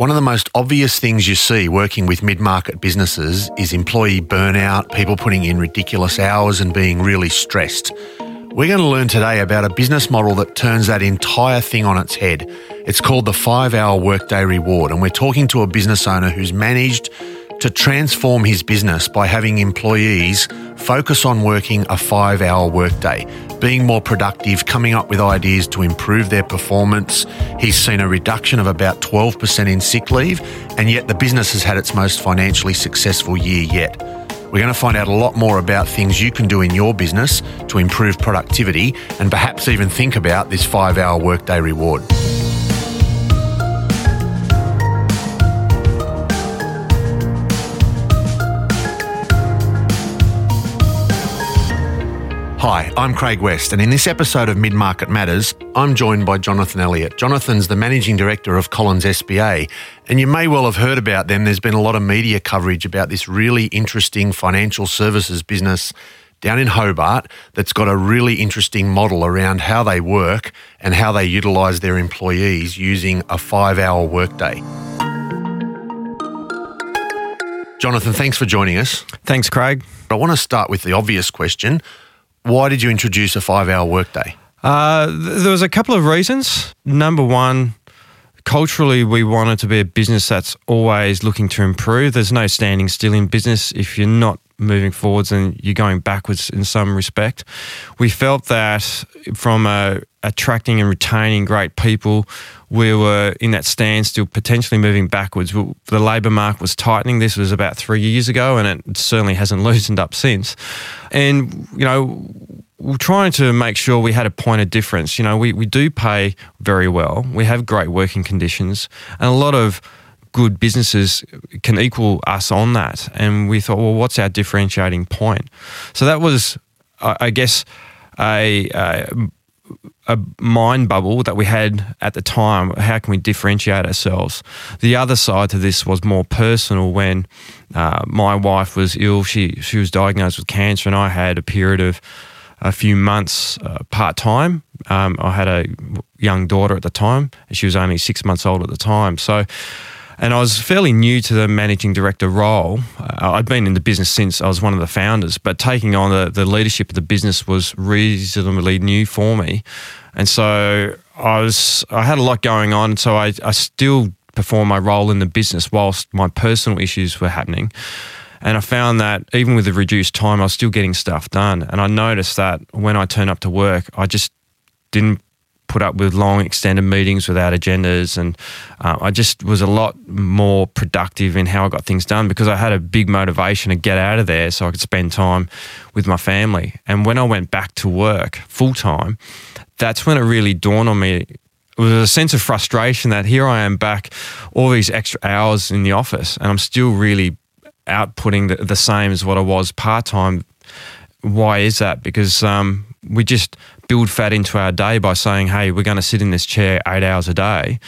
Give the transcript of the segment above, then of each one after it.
One of the most obvious things you see working with mid market businesses is employee burnout, people putting in ridiculous hours and being really stressed. We're going to learn today about a business model that turns that entire thing on its head. It's called the five hour workday reward, and we're talking to a business owner who's managed to transform his business by having employees focus on working a five hour workday, being more productive, coming up with ideas to improve their performance. He's seen a reduction of about 12% in sick leave, and yet the business has had its most financially successful year yet. We're going to find out a lot more about things you can do in your business to improve productivity and perhaps even think about this five hour workday reward. I'm Craig West, and in this episode of Mid Market Matters, I'm joined by Jonathan Elliott. Jonathan's the managing director of Collins SBA, and you may well have heard about them. There's been a lot of media coverage about this really interesting financial services business down in Hobart that's got a really interesting model around how they work and how they utilise their employees using a five hour workday. Jonathan, thanks for joining us. Thanks, Craig. I want to start with the obvious question why did you introduce a five hour workday? Uh, there was a couple of reasons. Number one, culturally, we wanted to be a business that's always looking to improve. There's no standing still in business. If you're not moving forwards and you're going backwards in some respect, we felt that from uh, attracting and retaining great people, we were in that standstill, potentially moving backwards. The labour market was tightening. This was about three years ago, and it certainly hasn't loosened up since. And, you know, we're trying to make sure we had a point of difference. You know, we, we do pay very well, we have great working conditions, and a lot of good businesses can equal us on that. And we thought, well, what's our differentiating point? So that was, I guess, a, a a mind bubble that we had at the time. How can we differentiate ourselves? The other side to this was more personal when uh, my wife was ill. She she was diagnosed with cancer, and I had a period of a few months uh, part time. Um, I had a young daughter at the time, and she was only six months old at the time. So and I was fairly new to the managing director role. Uh, I'd been in the business since I was one of the founders, but taking on the, the leadership of the business was reasonably new for me. And so I was I had a lot going on, so I, I still perform my role in the business whilst my personal issues were happening. And I found that even with the reduced time, I was still getting stuff done. And I noticed that when I turned up to work, I just didn't put up with long extended meetings without agendas and uh, I just was a lot more productive in how I got things done because I had a big motivation to get out of there so I could spend time with my family. And when I went back to work full time that's when it really dawned on me. It was a sense of frustration that here I am back all these extra hours in the office and I'm still really outputting the, the same as what I was part time why is that because um, we just build fat into our day by saying, hey, we're going to sit in this chair eight hours a day.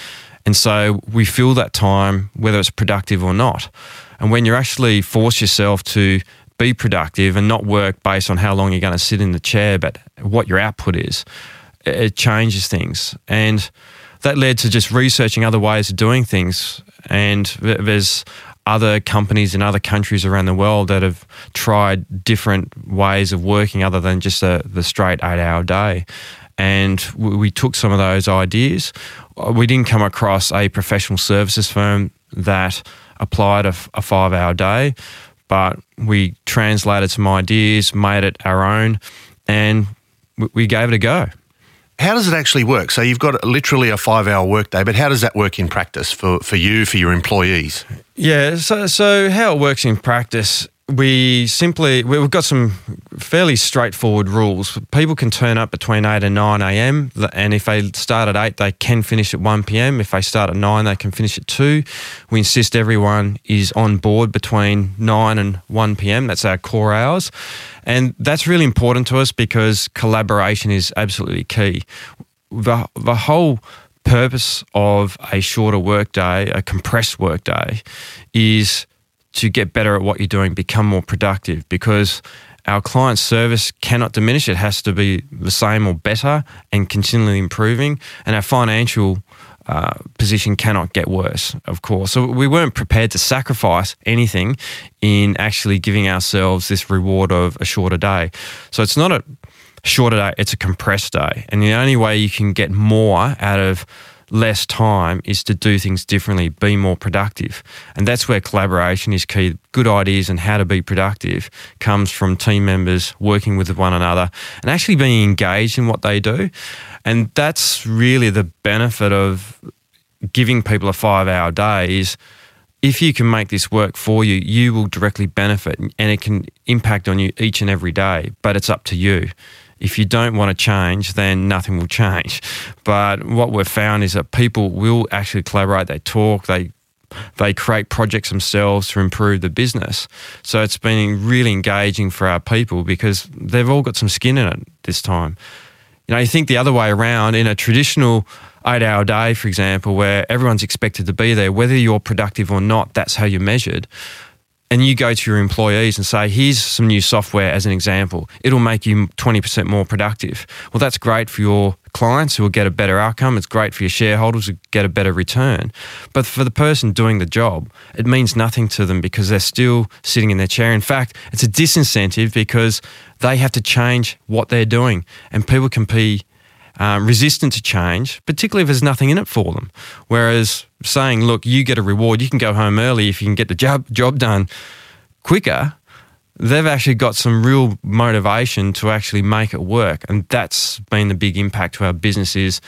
And so we fill that time, whether it's productive or not. And when you actually force yourself to be productive and not work based on how long you're going to sit in the chair, but what your output is, it changes things. And that led to just researching other ways of doing things. And there's other companies in other countries around the world that have tried different ways of working other than just a, the straight eight hour day. And we, we took some of those ideas. Uh, we didn't come across a professional services firm that applied a, a five hour day, but we translated some ideas, made it our own, and we gave it a go. How does it actually work? So you've got literally a five hour workday, but how does that work in practice for, for you, for your employees? Yeah, so, so how it works in practice we simply we've got some fairly straightforward rules. People can turn up between eight and nine a.m. and if they start at eight, they can finish at one p.m. If they start at nine, they can finish at two. We insist everyone is on board between nine and one p.m. That's our core hours, and that's really important to us because collaboration is absolutely key. The the whole purpose of a shorter workday, a compressed workday, is to get better at what you're doing, become more productive because our client service cannot diminish. It has to be the same or better and continually improving. And our financial uh, position cannot get worse, of course. So we weren't prepared to sacrifice anything in actually giving ourselves this reward of a shorter day. So it's not a shorter day, it's a compressed day. And the only way you can get more out of less time is to do things differently, be more productive. And that's where collaboration is key. Good ideas and how to be productive comes from team members working with one another and actually being engaged in what they do. And that's really the benefit of giving people a five hour day is if you can make this work for you, you will directly benefit and it can impact on you each and every day, but it's up to you if you don't want to change, then nothing will change. But what we've found is that people will actually collaborate, they talk, they they create projects themselves to improve the business. So it's been really engaging for our people because they've all got some skin in it this time. You know, you think the other way around in a traditional eight hour day, for example, where everyone's expected to be there, whether you're productive or not, that's how you're measured and you go to your employees and say, here's some new software as an example, it'll make you 20% more productive. Well, that's great for your clients who will get a better outcome. It's great for your shareholders who get a better return. But for the person doing the job, it means nothing to them because they're still sitting in their chair. In fact, it's a disincentive because they have to change what they're doing. And people can be um, resistant to change, particularly if there's nothing in it for them. Whereas saying, look, you get a reward, you can go home early if you can get the job, job done quicker, they've actually got some real motivation to actually make it work. And that's been the big impact to our business is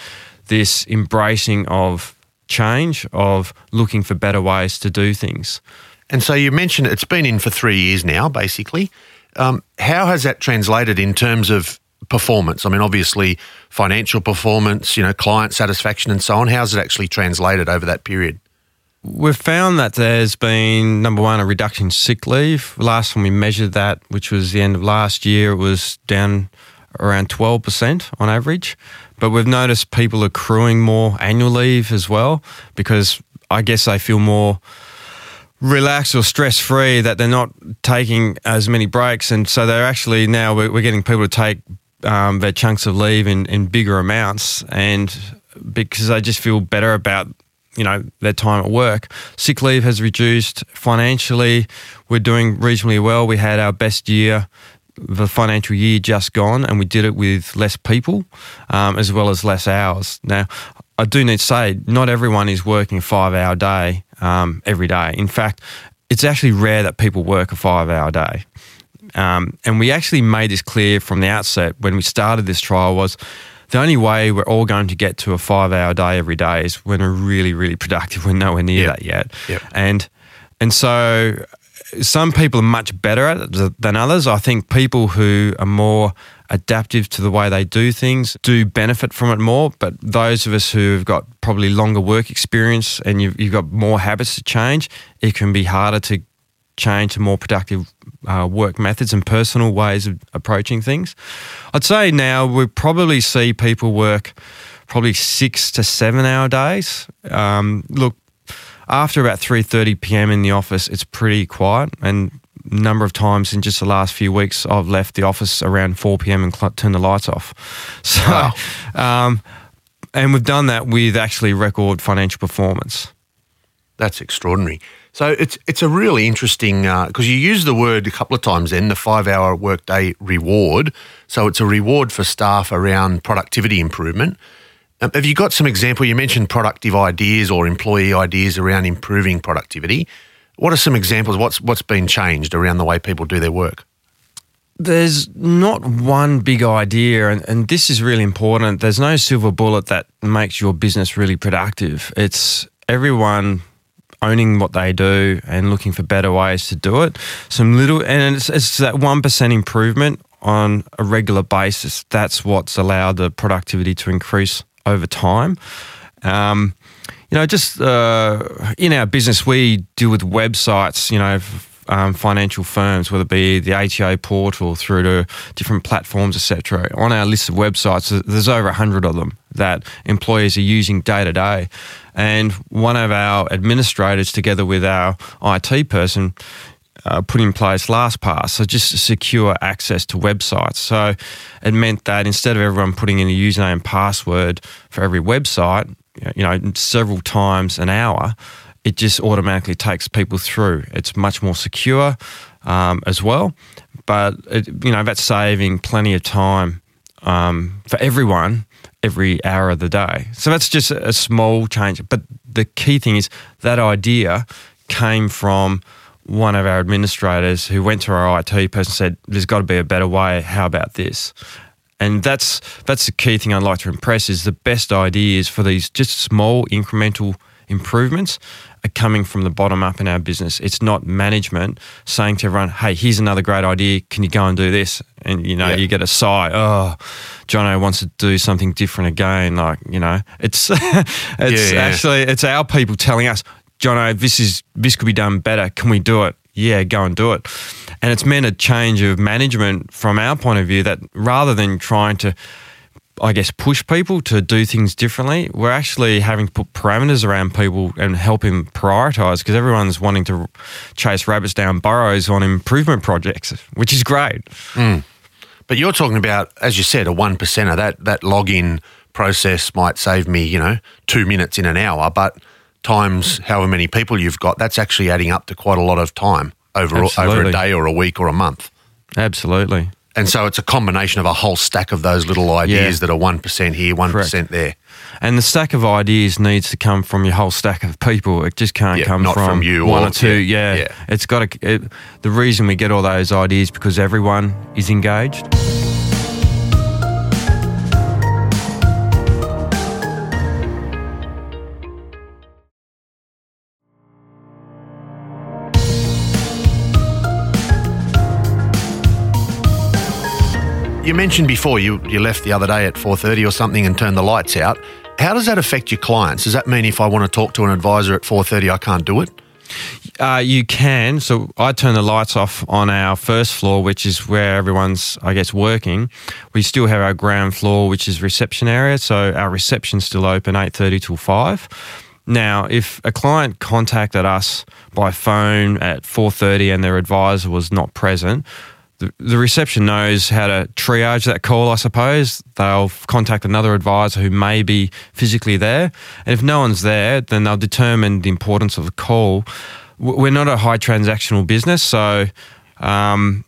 this embracing of change, of looking for better ways to do things. And so you mentioned it's been in for three years now, basically. Um, how has that translated in terms of performance? I mean, obviously, financial performance, you know, client satisfaction, and so on. How's it actually translated over that period? We've found that there's been number one a reduction in sick leave. Last time we measured that, which was the end of last year, it was down around 12% on average. But we've noticed people accruing more annual leave as well because I guess they feel more relaxed or stress free that they're not taking as many breaks. And so they're actually now we're, getting people to take um, their chunks of leave in, in bigger amounts, and because they just feel better about you know their time at work. Sick leave has reduced financially. We're doing reasonably well. We had our best year, the financial year just gone, and we did it with less people, um, as well as less hours. Now, I do need to say, not everyone is working a five-hour day um, every day. In fact, it's actually rare that people work a five-hour day. Um, and we actually made this clear from the outset when we started this trial was the only way we're all going to get to a five hour day every day is when we're really, really productive. We're nowhere near yep. that yet. Yep. And and so some people are much better at it than others. I think people who are more adaptive to the way they do things do benefit from it more. But those of us who've got probably longer work experience and you've, you've got more habits to change, it can be harder to change to more productive uh, work methods and personal ways of approaching things. I'd say now we probably see people work probably six to seven hour days. Um, look, after about 3.30 p.m. in the office, it's pretty quiet and a number of times in just the last few weeks, I've left the office around 4 p.m. and cl- turned the lights off. So, wow. um, and we've done that with actually record financial performance. That's extraordinary. So it's it's a really interesting because uh, you use the word a couple of times then the five hour workday reward. So it's a reward for staff around productivity improvement. Um, have you got some example? You mentioned productive ideas or employee ideas around improving productivity. What are some examples? What's what's been changed around the way people do their work? There's not one big idea, and, and this is really important. There's no silver bullet that makes your business really productive. It's everyone owning what they do and looking for better ways to do it. Some little, and it's, it's that 1% improvement on a regular basis. That's what's allowed the productivity to increase over time. Um, you know, just uh, in our business, we deal with websites, you know, um, financial firms, whether it be the ATO portal through to different platforms, etc. On our list of websites, there's over 100 of them that employees are using day to day. And one of our administrators, together with our IT person, uh, put in place LastPass, so just secure access to websites. So it meant that instead of everyone putting in a username and password for every website, you know several times an hour, it just automatically takes people through. It's much more secure um, as well, but it, you know that's saving plenty of time um, for everyone every hour of the day. So that's just a small change. But the key thing is that idea came from one of our administrators who went to our IT person and said, "There's got to be a better way. How about this?" And that's that's the key thing I'd like to impress is the best ideas for these just small incremental improvements are coming from the bottom up in our business. It's not management saying to everyone, "Hey, here's another great idea. Can you go and do this?" And you know, yeah. you get a sigh. Oh, Jono wants to do something different again. Like you know, it's it's yeah, yeah. actually it's our people telling us, Jono, this is this could be done better. Can we do it? Yeah, go and do it. And it's meant a change of management from our point of view that rather than trying to I guess, push people to do things differently. We're actually having to put parameters around people and help them prioritize because everyone's wanting to chase rabbits down burrows on improvement projects, which is great. Mm. But you're talking about, as you said, a one percenter. That that login process might save me, you know, two minutes in an hour, but times however many people you've got, that's actually adding up to quite a lot of time over over a day or a week or a month. Absolutely. And so it's a combination of a whole stack of those little ideas yeah. that are 1% here, 1% there. And the stack of ideas needs to come from your whole stack of people. It just can't yeah, come from, from, you one or, or two. Yeah. yeah. It's got to, it, the reason we get all those ideas because everyone is engaged. You mentioned before you, you left the other day at 4.30 or something and turned the lights out. How does that affect your clients? Does that mean if I want to talk to an advisor at 4.30, I can't do it? Uh, you can. So I turn the lights off on our first floor, which is where everyone's, I guess, working. We still have our ground floor, which is reception area. So our reception's still open 8.30 till 5. Now, if a client contacted us by phone at 4.30 and their advisor was not present, the, the reception knows how to triage that call, I suppose. They'll contact another advisor who may be physically there. And if no one's there, then they'll determine the importance of the call. We're not a high transactional business, so um,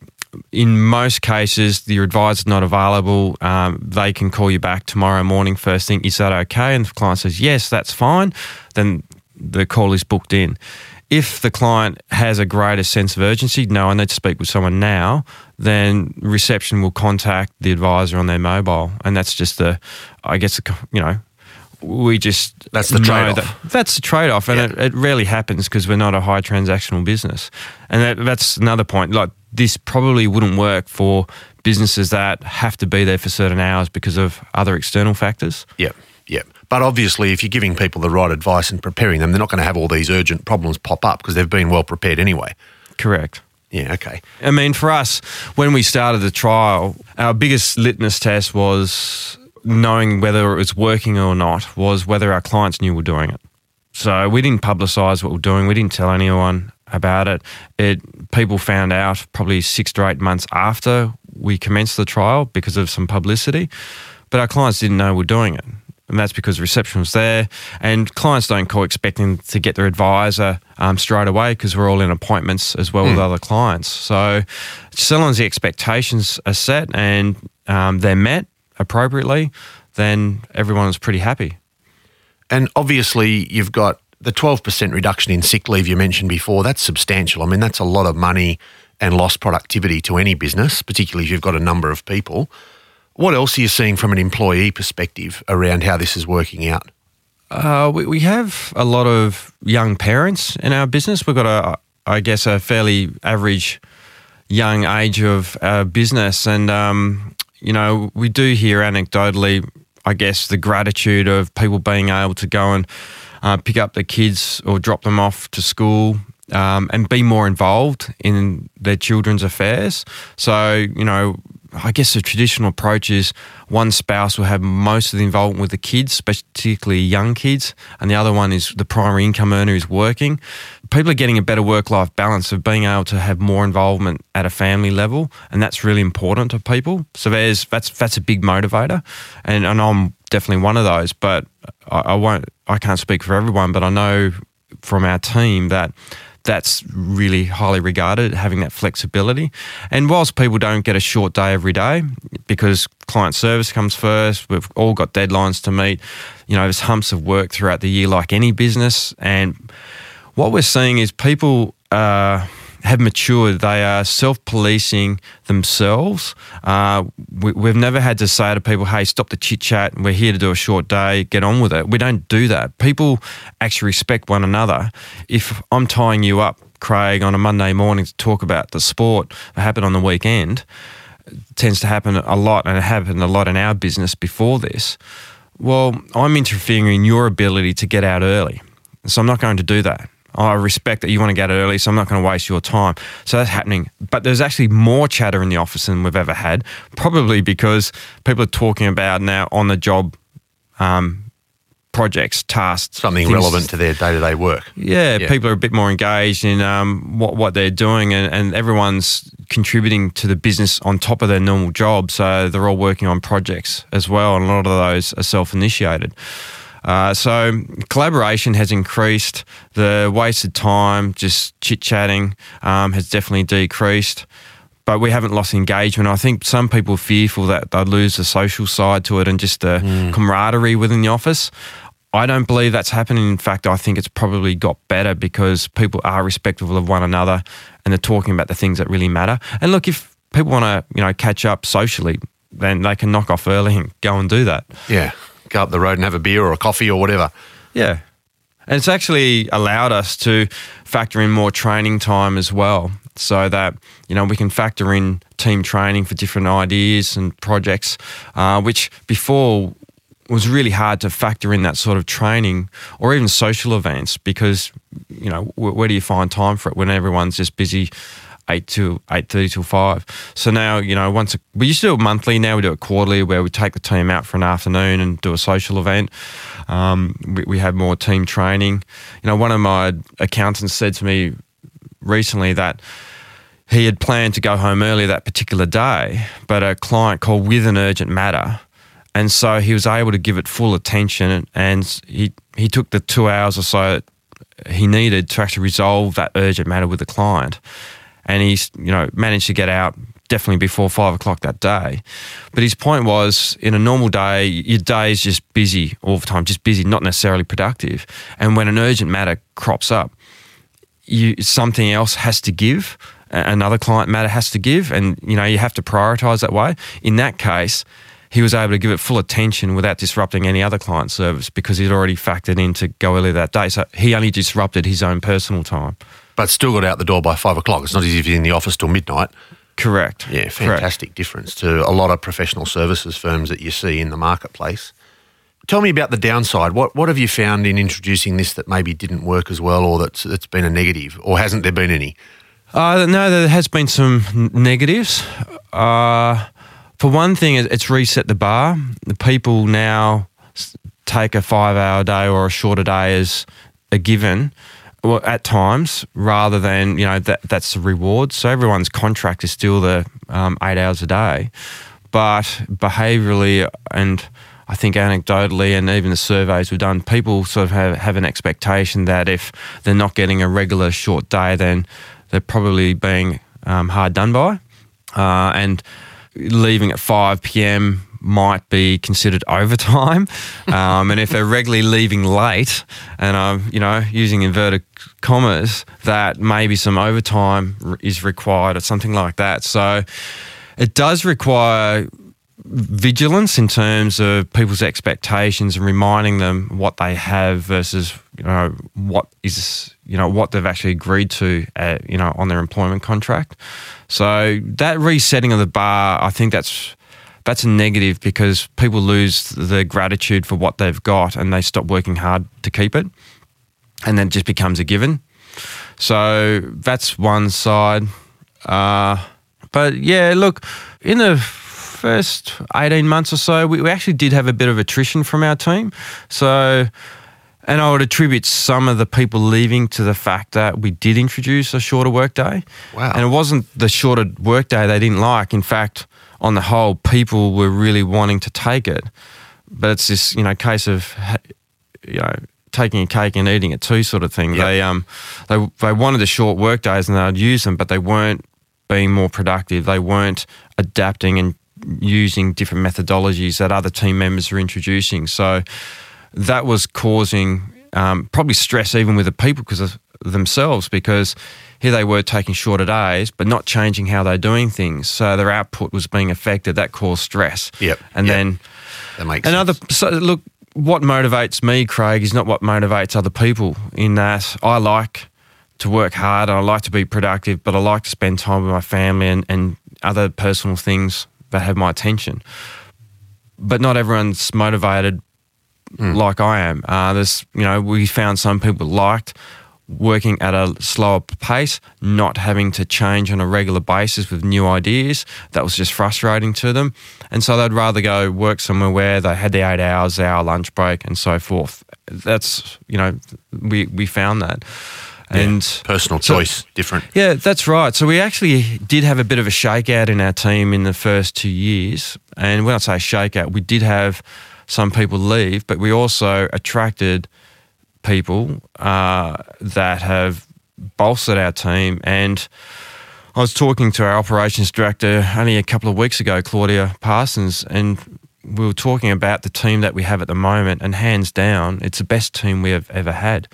in most cases, your advisor's not available. Um, they can call you back tomorrow morning first thing. Is that okay? And the client says, yes, that's fine. Then the call is booked in. If the client has a greater sense of urgency, no, I need to speak with someone now, then reception will contact the advisor on their mobile. And that's just the, I guess, you know, we just that's the trade off. That, that's the trade off, and yeah. it, it, rarely happens because we're not a high transactional business. And that, that's another point. Like this probably wouldn't work for businesses that have to be there for certain hours because of other external factors. Yep. Yep. But obviously, if you're giving people the right advice and preparing them, they're not going to have all these urgent problems pop up because they've been well prepared anyway. Correct. Yeah, okay. I mean, for us, when we started the trial, our biggest litmus test was knowing whether it was working or not, was whether our clients knew we were doing it. So we didn't publicise what we we're doing. We didn't tell anyone about it. It people found out probably six to eight months after we commenced the trial because of some publicity, but our clients didn't know we we're doing it and that's because reception was there. And clients don't call expecting to get their advisor um, straight away because we're all in appointments as well mm. with hmm. other clients. So, so long as the expectations are set and um, they're met appropriately, then everyone is pretty happy. And obviously, you've got the 12% reduction in sick leave you mentioned before. That's substantial. I mean, that's a lot of money and lost productivity to any business, particularly if you've got a number of people. What else are you seeing from an employee perspective around how this is working out? Uh, we, we have a lot of young parents in our business. We've got a, I guess, a fairly average young age of our business, and um, you know, we do hear anecdotally, I guess, the gratitude of people being able to go and uh, pick up their kids or drop them off to school um, and be more involved in their children's affairs. So, you know, I guess the traditional approach is one spouse will have most of the involvement with the kids, particularly young kids, and the other one is the primary income earner is working. People are getting a better work life balance of being able to have more involvement at a family level, and that's really important to people. So there's that's that's a big motivator, and, and I'm definitely one of those. But I, I won't I can't speak for everyone, but I know from our team that that's really highly regarded, having that flexibility. And whilst people don't get a short day every day because client service comes first, we've all got deadlines to meet, you know, there's humps of work throughout the year like any business. And what we're seeing is people, uh, have matured. They are self policing themselves. Uh, we, have never had to say to people, hey, stop the chit chat. We're here to do a short day. Get on with it. We don't do that. People actually respect one another. If I'm tying you up, Craig, on a Monday morning to talk about the sport that happened on the weekend, tends to happen a lot, and it happened a lot in our business before this. Well, I'm interfering in your ability to get out early. So I'm not going to do that. I respect that you want to get it early, so I'm not going to waste your time. So that's happening. But there's actually more chatter in the office than we've ever had, probably because people are talking about now on the job um, projects, tasks, something things. relevant to their day to day work. Yeah, yeah, people are a bit more engaged in um, what what they're doing, and, and everyone's contributing to the business on top of their normal job. So they're all working on projects as well, and a lot of those are self initiated. Uh, so collaboration has increased. The wasted time, just chit chatting, um, has definitely decreased. But we haven't lost engagement. I think some people are fearful that they'd lose the social side to it and just the mm. camaraderie within the office. I don't believe that's happening. In fact, I think it's probably got better because people are respectful of one another and they're talking about the things that really matter. And look, if people want to, you know, catch up socially, then they can knock off early and go and do that. Yeah go up the road and have a beer or a coffee or whatever. Yeah. And it's actually allowed us to factor in more training time as well so that you know we can factor in team training for different ideas and projects uh, which before was really hard to factor in that sort of training or even social events because you know where do you find time for it when everyone's just busy eight to eight thirty till five. So now you know once a, we used to do it monthly. Now we do it quarterly, where we take the team out for an afternoon and do a social event. Um, we, we have more team training. You know, one of my accountants said to me recently that he had planned to go home early that particular day, but a client called with an urgent matter. And so he was able to give it full attention, and he, he took the two hours or so he needed to actually resolve that urgent matter with the client and he's you know managed to get out definitely before five o'clock that day. But his point was, in a normal day, your day is just busy all the time, just busy, not necessarily productive. And when an urgent matter crops up, you something else has to give. Another client matter has to give, and you know you have to prioritize that way. In that case, he was able to give it full attention without disrupting any other client service because he'd already factored in to go early that day. So he only disrupted his own personal time but still got out the door by five o'clock. It's not as if you're in the office till midnight. Correct. Yeah, fantastic Correct. difference to a lot of professional services firms that you see in the marketplace. Tell me about the downside. What what have you found in introducing this that maybe didn't work as well, or that's that's been a negative, or hasn't there been any? Uh, no, there has been some negatives. Uh, for one thing, it's reset the bar. The people now take a five-hour day or a shorter day as a given at times, rather than you know that that's the reward. So everyone's contract is still the um, eight hours a day, but behaviourally and I think anecdotally and even the surveys we've done, people sort of have, have an expectation that if they're not getting a regular short day, then they're probably being um, hard done by, uh, and leaving at 5 p.m might be considered overtime. Um, and if they're regularly leaving late, and I'm, you know, using inverted commas, that maybe some overtime is required or something like that. So it does require vigilance in terms of people's expectations and reminding them what they have versus you know what is you know what they've actually agreed to at, you know on their employment contract so that resetting of the bar i think that's that's a negative because people lose the gratitude for what they've got and they stop working hard to keep it. And then it just becomes a given. So that's one side. Uh, but yeah, look, in the first 18 months or so, we, we actually did have a bit of attrition from our team. So, and I would attribute some of the people leaving to the fact that we did introduce a shorter workday. Wow. And it wasn't the shorter workday they didn't like. In fact, on the whole, people were really wanting to take it. But it's this, you know, case of, you know, taking a cake and eating it too, sort of thing. Yep. They um, they they wanted the short work days and they'd use them, but they weren't being more productive. They weren't adapting and using different methodologies that other team members are introducing. So that was causing um, probably stress even with the people because of themselves because here they were taking shorter days but not changing how they're doing things so their output was being affected that caused stress Yep, and yep. then That makes and sense. other so look, what motivates me, Craig, is not what motivates other people. In that I like to work hard and I like to be productive, but I like to spend time with my family and, and other personal things that have my attention. But not everyone's motivated like I am. Uh, there's, you know, we found some people liked working at a slower pace, not having to change on a regular basis with new ideas. That was just frustrating to them. And so they'd rather go work somewhere where they had the eight hours, hour lunch break, and so forth. That's, you know, we, we found that. And Personal So- choice, different. yeah, that's right. So we actually did have a bit of a shakeout in our team in the first two years. And when I say shakeout, we did have some people leave, but we also attracted people uh, that have bolstered our team. And I was talking to our operations director only a couple of weeks ago, Claudia Parsons, and we were talking about the team that we have at the moment. And hands down, it's the best team we have ever had.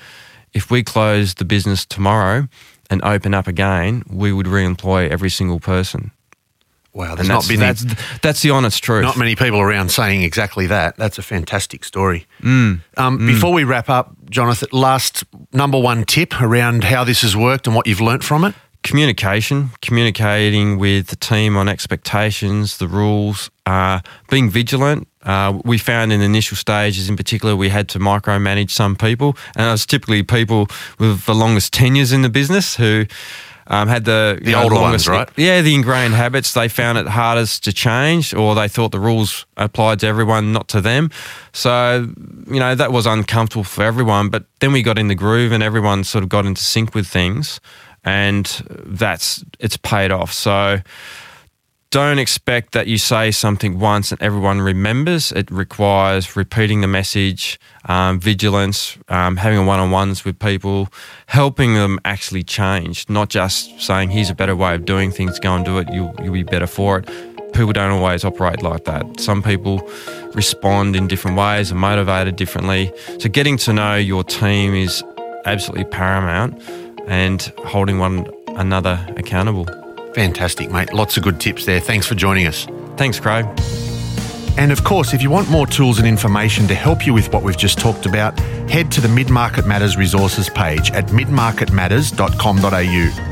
If we close the business tomorrow and open up again, we would re-employ every single person. Wow, there's And not that's, been that's, that's the honest truth. not many people around saying exactly that. That's a fantastic story. Mm. Um, Before we wrap up, Jonathan, last number one tip around how this has worked and what you've learnt from it. communication, communicating with the team on expectations, the rules, uh, being vigilant. Uh, we found in the initial stages, in particular, we had to micromanage some people, and it was typically people with the longest tenures in the business who. Um, had the The older ones, longest, right? Yeah, the ingrained habits. They found it hardest to change, or they thought the rules applied to everyone, not to them. So, you know, that was uncomfortable for everyone. But then we got in the groove, and everyone sort of got into sync with things and that's it's paid off. So don't expect that you say something once and everyone remembers. It requires repeating the message, um, vigilance, um, having one-on-ones with people, helping them actually change, not just saying here's a better way of doing things, go and do it. You'll you'll be better for it. People don't always operate like that. Some people respond in different ways, and motivated differently. So getting to know your team is absolutely paramount and holding one another accountable. Fantastic, mate. Lots of good tips there. Thanks for joining us. Thanks, Craig. And of course, if you want more tools and information to help you with what we've just talked about, head to the Mid Market Matters resources page at midmarketmatters.com.au.